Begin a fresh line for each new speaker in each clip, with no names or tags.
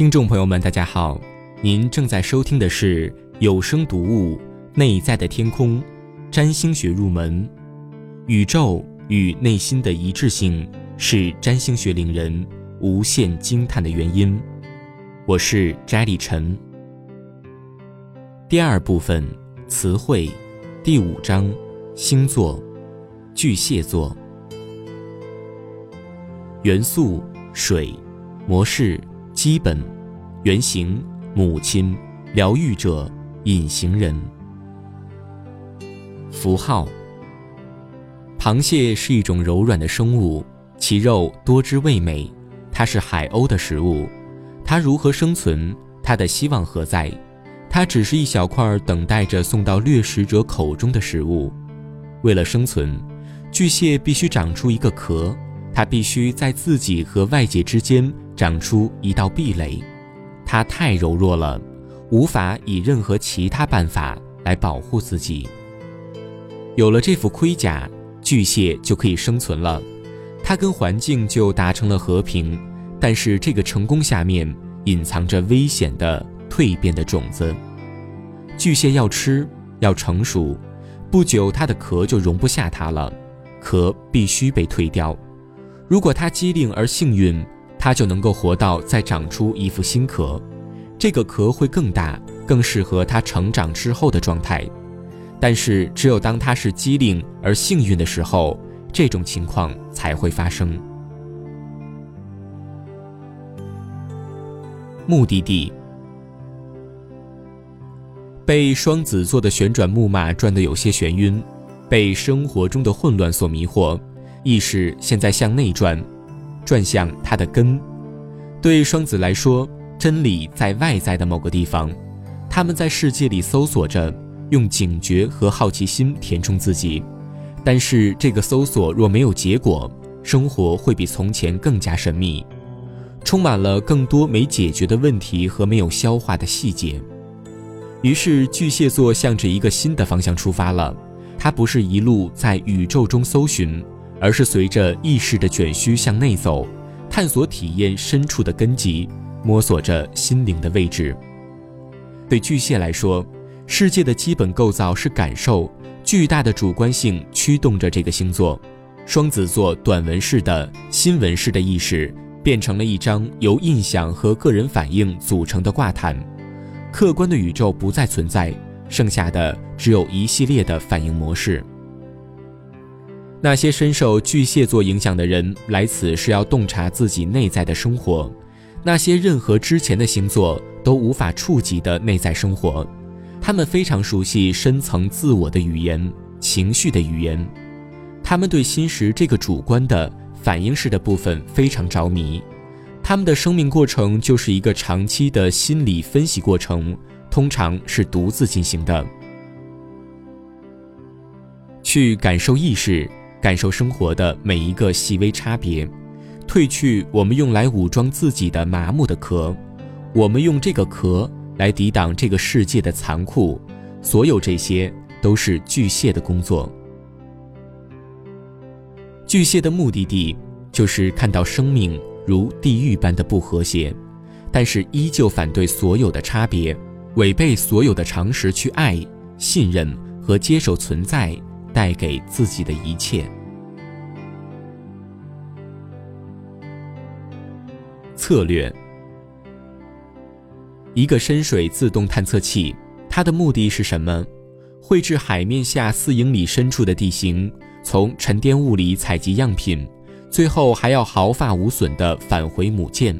听众朋友们，大家好，您正在收听的是有声读物《内在的天空》，占星学入门。宇宙与内心的一致性是占星学领人无限惊叹的原因。我是摘里晨。第二部分词汇，第五章星座，巨蟹座。元素水，模式基本，原型母亲，疗愈者隐形人。符号。螃蟹是一种柔软的生物，其肉多汁味美，它是海鸥的食物。它如何生存？它的希望何在？它只是一小块等待着送到掠食者口中的食物。为了生存，巨蟹必须长出一个壳。它必须在自己和外界之间长出一道壁垒，它太柔弱了，无法以任何其他办法来保护自己。有了这副盔甲，巨蟹就可以生存了，它跟环境就达成了和平。但是这个成功下面隐藏着危险的蜕变的种子。巨蟹要吃，要成熟，不久它的壳就容不下它了，壳必须被蜕掉。如果它机灵而幸运，它就能够活到再长出一副新壳，这个壳会更大，更适合它成长之后的状态。但是，只有当它是机灵而幸运的时候，这种情况才会发生。目的地被双子座的旋转木马转得有些眩晕，被生活中的混乱所迷惑。意识现在向内转，转向它的根。对双子来说，真理在外在的某个地方。他们在世界里搜索着，用警觉和好奇心填充自己。但是这个搜索若没有结果，生活会比从前更加神秘，充满了更多没解决的问题和没有消化的细节。于是巨蟹座向着一个新的方向出发了。它不是一路在宇宙中搜寻。而是随着意识的卷须向内走，探索体验深处的根基，摸索着心灵的位置。对巨蟹来说，世界的基本构造是感受，巨大的主观性驱动着这个星座。双子座短纹式的新闻式的意识，变成了一张由印象和个人反应组成的挂毯。客观的宇宙不再存在，剩下的只有一系列的反应模式。那些深受巨蟹座影响的人来此是要洞察自己内在的生活，那些任何之前的星座都无法触及的内在生活，他们非常熟悉深层自我的语言、情绪的语言，他们对心识这个主观的反应式的部分非常着迷，他们的生命过程就是一个长期的心理分析过程，通常是独自进行的，去感受意识。感受生活的每一个细微差别，褪去我们用来武装自己的麻木的壳，我们用这个壳来抵挡这个世界的残酷。所有这些都是巨蟹的工作。巨蟹的目的地就是看到生命如地狱般的不和谐，但是依旧反对所有的差别，违背所有的常识去爱、信任和接受存在。带给自己的一切。策略：一个深水自动探测器，它的目的是什么？绘制海面下四英里深处的地形，从沉淀物里采集样品，最后还要毫发无损地返回母舰。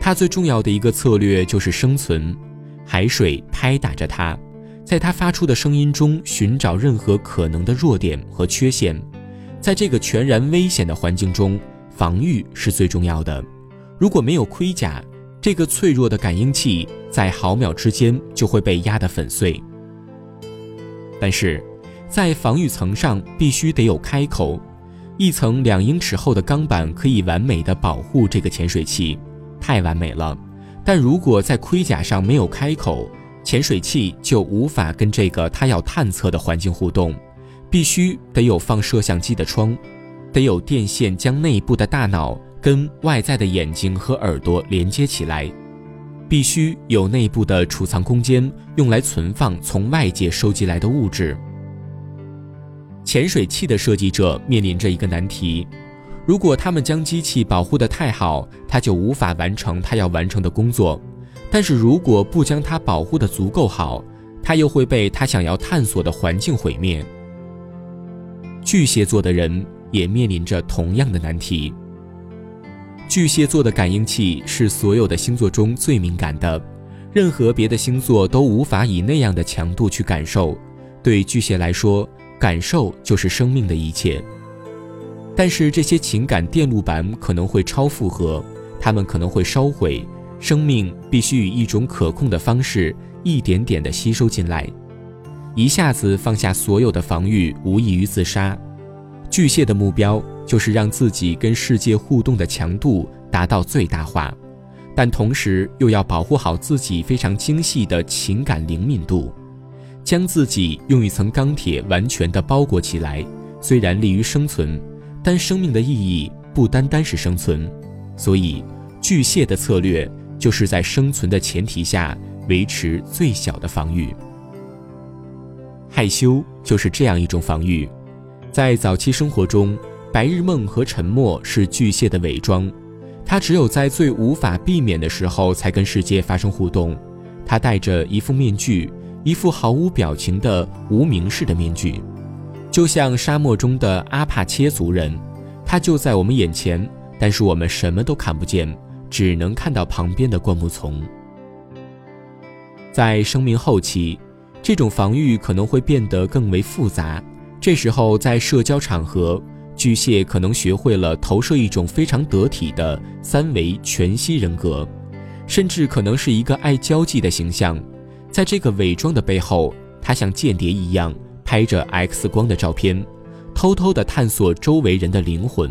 它最重要的一个策略就是生存。海水拍打着它。在他发出的声音中寻找任何可能的弱点和缺陷，在这个全然危险的环境中，防御是最重要的。如果没有盔甲，这个脆弱的感应器在毫秒之间就会被压得粉碎。但是，在防御层上必须得有开口，一层两英尺厚的钢板可以完美的保护这个潜水器，太完美了。但如果在盔甲上没有开口，潜水器就无法跟这个它要探测的环境互动，必须得有放摄像机的窗，得有电线将内部的大脑跟外在的眼睛和耳朵连接起来，必须有内部的储藏空间，用来存放从外界收集来的物质。潜水器的设计者面临着一个难题：如果他们将机器保护得太好，它就无法完成它要完成的工作；但是如果不将它保护得足够好，它又会被它想要探索的环境毁灭。巨蟹座的人也面临着同样的难题。巨蟹座的感应器是所有的星座中最敏感的，任何别的星座都无法以那样的强度去感受。对巨蟹来说，感受就是生命的一切。但是这些情感电路板可能会超负荷，它们可能会烧毁。生命必须以一种可控的方式，一点点地吸收进来。一下子放下所有的防御，无异于自杀。巨蟹的目标就是让自己跟世界互动的强度达到最大化，但同时又要保护好自己非常精细的情感灵敏度，将自己用一层钢铁完全的包裹起来。虽然利于生存，但生命的意义不单单是生存，所以巨蟹的策略就是在生存的前提下维持最小的防御。害羞就是这样一种防御，在早期生活中，白日梦和沉默是巨蟹的伪装，他只有在最无法避免的时候才跟世界发生互动，他戴着一副面具，一副毫无表情的无名氏的面具，就像沙漠中的阿帕切族人，他就在我们眼前，但是我们什么都看不见，只能看到旁边的灌木丛。在生命后期。这种防御可能会变得更为复杂。这时候，在社交场合，巨蟹可能学会了投射一种非常得体的三维全息人格，甚至可能是一个爱交际的形象。在这个伪装的背后，他像间谍一样拍着 X 光的照片，偷偷地探索周围人的灵魂。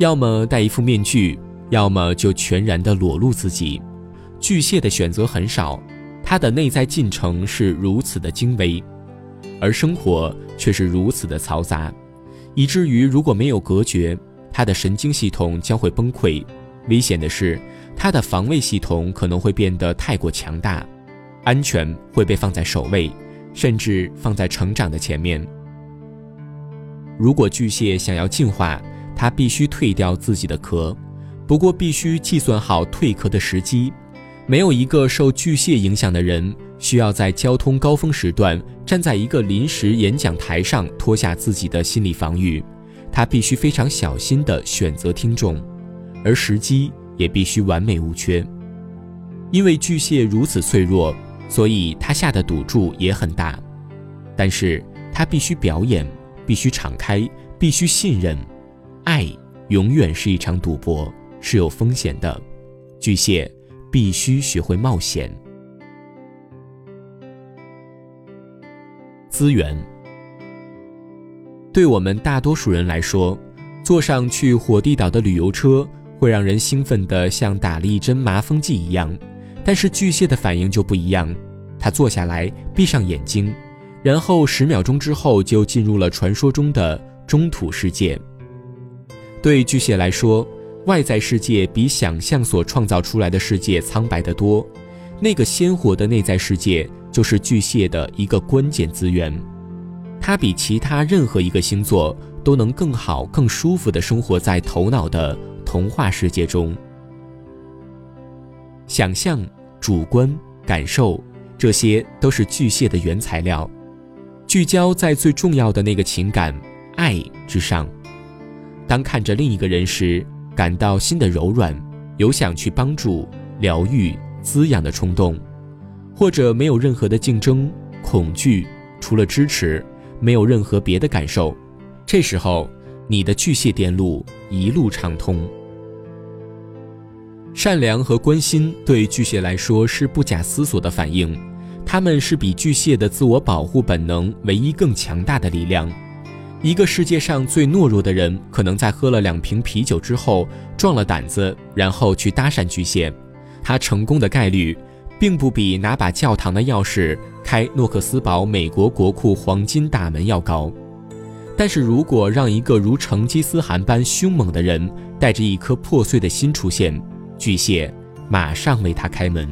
要么戴一副面具，要么就全然的裸露自己。巨蟹的选择很少。他的内在进程是如此的精微，而生活却是如此的嘈杂，以至于如果没有隔绝，他的神经系统将会崩溃。危险的是，他的防卫系统可能会变得太过强大，安全会被放在首位，甚至放在成长的前面。如果巨蟹想要进化，他必须退掉自己的壳，不过必须计算好退壳的时机。没有一个受巨蟹影响的人需要在交通高峰时段站在一个临时演讲台上脱下自己的心理防御，他必须非常小心地选择听众，而时机也必须完美无缺。因为巨蟹如此脆弱，所以他下的赌注也很大，但是他必须表演，必须敞开，必须信任。爱永远是一场赌博，是有风险的。巨蟹。必须学会冒险。资源对我们大多数人来说，坐上去火地岛的旅游车会让人兴奋的像打了一针麻风剂一样，但是巨蟹的反应就不一样。他坐下来，闭上眼睛，然后十秒钟之后就进入了传说中的中土世界。对巨蟹来说。外在世界比想象所创造出来的世界苍白得多，那个鲜活的内在世界就是巨蟹的一个关键资源，它比其他任何一个星座都能更好、更舒服地生活在头脑的童话世界中。想象、主观感受，这些都是巨蟹的原材料，聚焦在最重要的那个情感——爱之上。当看着另一个人时。感到心的柔软，有想去帮助、疗愈、滋养的冲动，或者没有任何的竞争、恐惧，除了支持，没有任何别的感受。这时候，你的巨蟹电路一路畅通。善良和关心对巨蟹来说是不假思索的反应，他们是比巨蟹的自我保护本能唯一更强大的力量。一个世界上最懦弱的人，可能在喝了两瓶啤酒之后壮了胆子，然后去搭讪巨蟹。他成功的概率，并不比拿把教堂的钥匙开诺克斯堡美国国库黄金大门要高。但是如果让一个如成吉思汗般凶猛的人带着一颗破碎的心出现，巨蟹马上为他开门。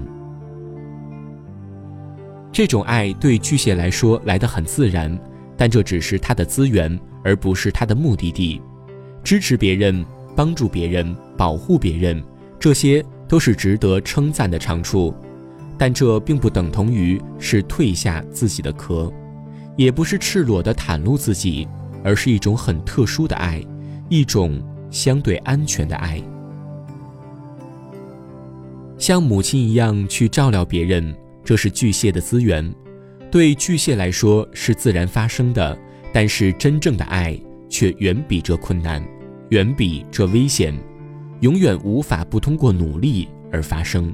这种爱对巨蟹来说来得很自然，但这只是他的资源，而不是他的目的地。支持别人、帮助别人、保护别人，这些都是值得称赞的长处，但这并不等同于是褪下自己的壳，也不是赤裸的袒露自己，而是一种很特殊的爱，一种相对安全的爱，像母亲一样去照料别人。这是巨蟹的资源，对巨蟹来说是自然发生的，但是真正的爱却远比这困难，远比这危险，永远无法不通过努力而发生。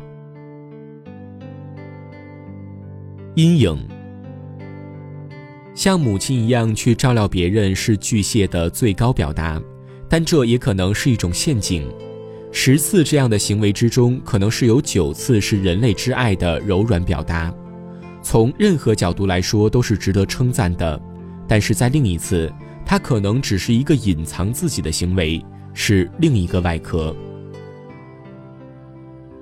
阴影，像母亲一样去照料别人是巨蟹的最高表达，但这也可能是一种陷阱。十次这样的行为之中，可能是有九次是人类之爱的柔软表达，从任何角度来说都是值得称赞的。但是在另一次，他可能只是一个隐藏自己的行为，是另一个外壳。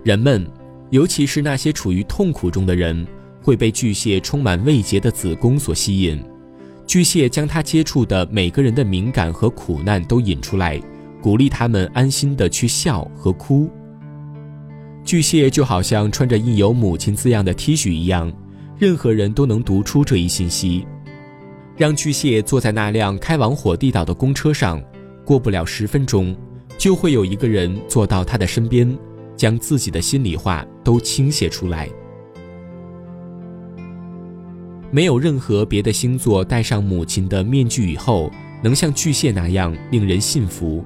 人们，尤其是那些处于痛苦中的人，会被巨蟹充满未结的子宫所吸引。巨蟹将他接触的每个人的敏感和苦难都引出来。鼓励他们安心的去笑和哭。巨蟹就好像穿着印有母亲字样的 T 恤一样，任何人都能读出这一信息。让巨蟹坐在那辆开往火地岛的公车上，过不了十分钟，就会有一个人坐到他的身边，将自己的心里话都倾泻出来。没有任何别的星座戴上母亲的面具以后，能像巨蟹那样令人信服。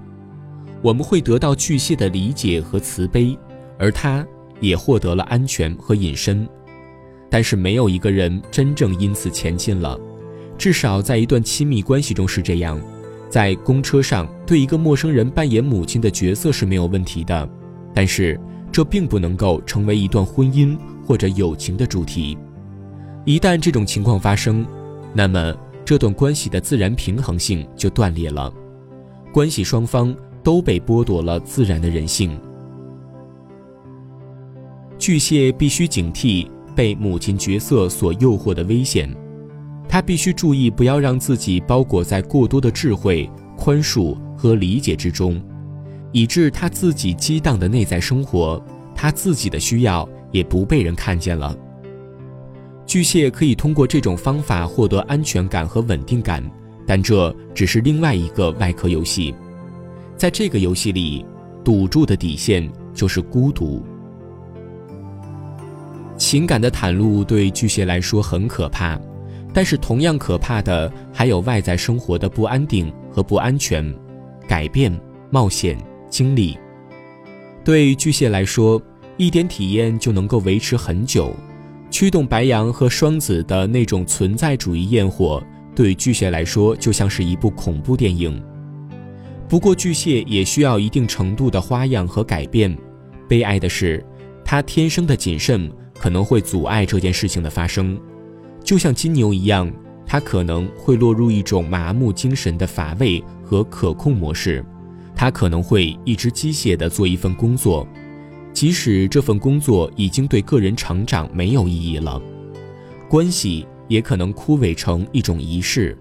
我们会得到巨蟹的理解和慈悲，而他也获得了安全和隐身。但是没有一个人真正因此前进了，至少在一段亲密关系中是这样。在公车上对一个陌生人扮演母亲的角色是没有问题的，但是这并不能够成为一段婚姻或者友情的主题。一旦这种情况发生，那么这段关系的自然平衡性就断裂了，关系双方。都被剥夺了自然的人性。巨蟹必须警惕被母亲角色所诱惑的危险，他必须注意不要让自己包裹在过多的智慧、宽恕和理解之中，以致他自己激荡的内在生活，他自己的需要也不被人看见了。巨蟹可以通过这种方法获得安全感和稳定感，但这只是另外一个外壳游戏。在这个游戏里，赌注的底线就是孤独。情感的袒露对巨蟹来说很可怕，但是同样可怕的还有外在生活的不安定和不安全、改变、冒险、经历。对巨蟹来说，一点体验就能够维持很久。驱动白羊和双子的那种存在主义焰火，对巨蟹来说就像是一部恐怖电影。不过，巨蟹也需要一定程度的花样和改变。悲哀的是，他天生的谨慎可能会阻碍这件事情的发生。就像金牛一样，他可能会落入一种麻木精神的乏味和可控模式。他可能会一直机械地做一份工作，即使这份工作已经对个人成长没有意义了。关系也可能枯萎成一种仪式。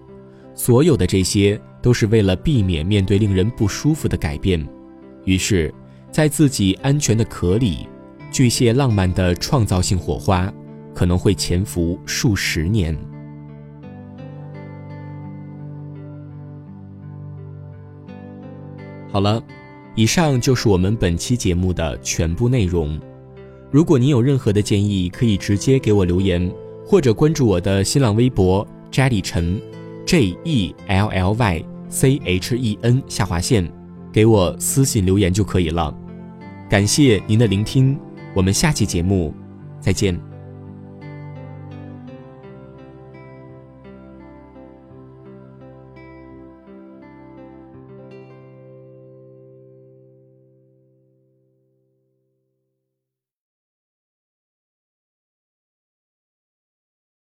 所有的这些。都是为了避免面对令人不舒服的改变，于是，在自己安全的壳里，巨蟹浪漫的创造性火花可能会潜伏数十年。好了，以上就是我们本期节目的全部内容。如果您有任何的建议，可以直接给我留言，或者关注我的新浪微博 “Jelly 陈 ”，J E L L Y。c h e n 下划线，给我私信留言就可以了。感谢您的聆听，我们下期节目再见。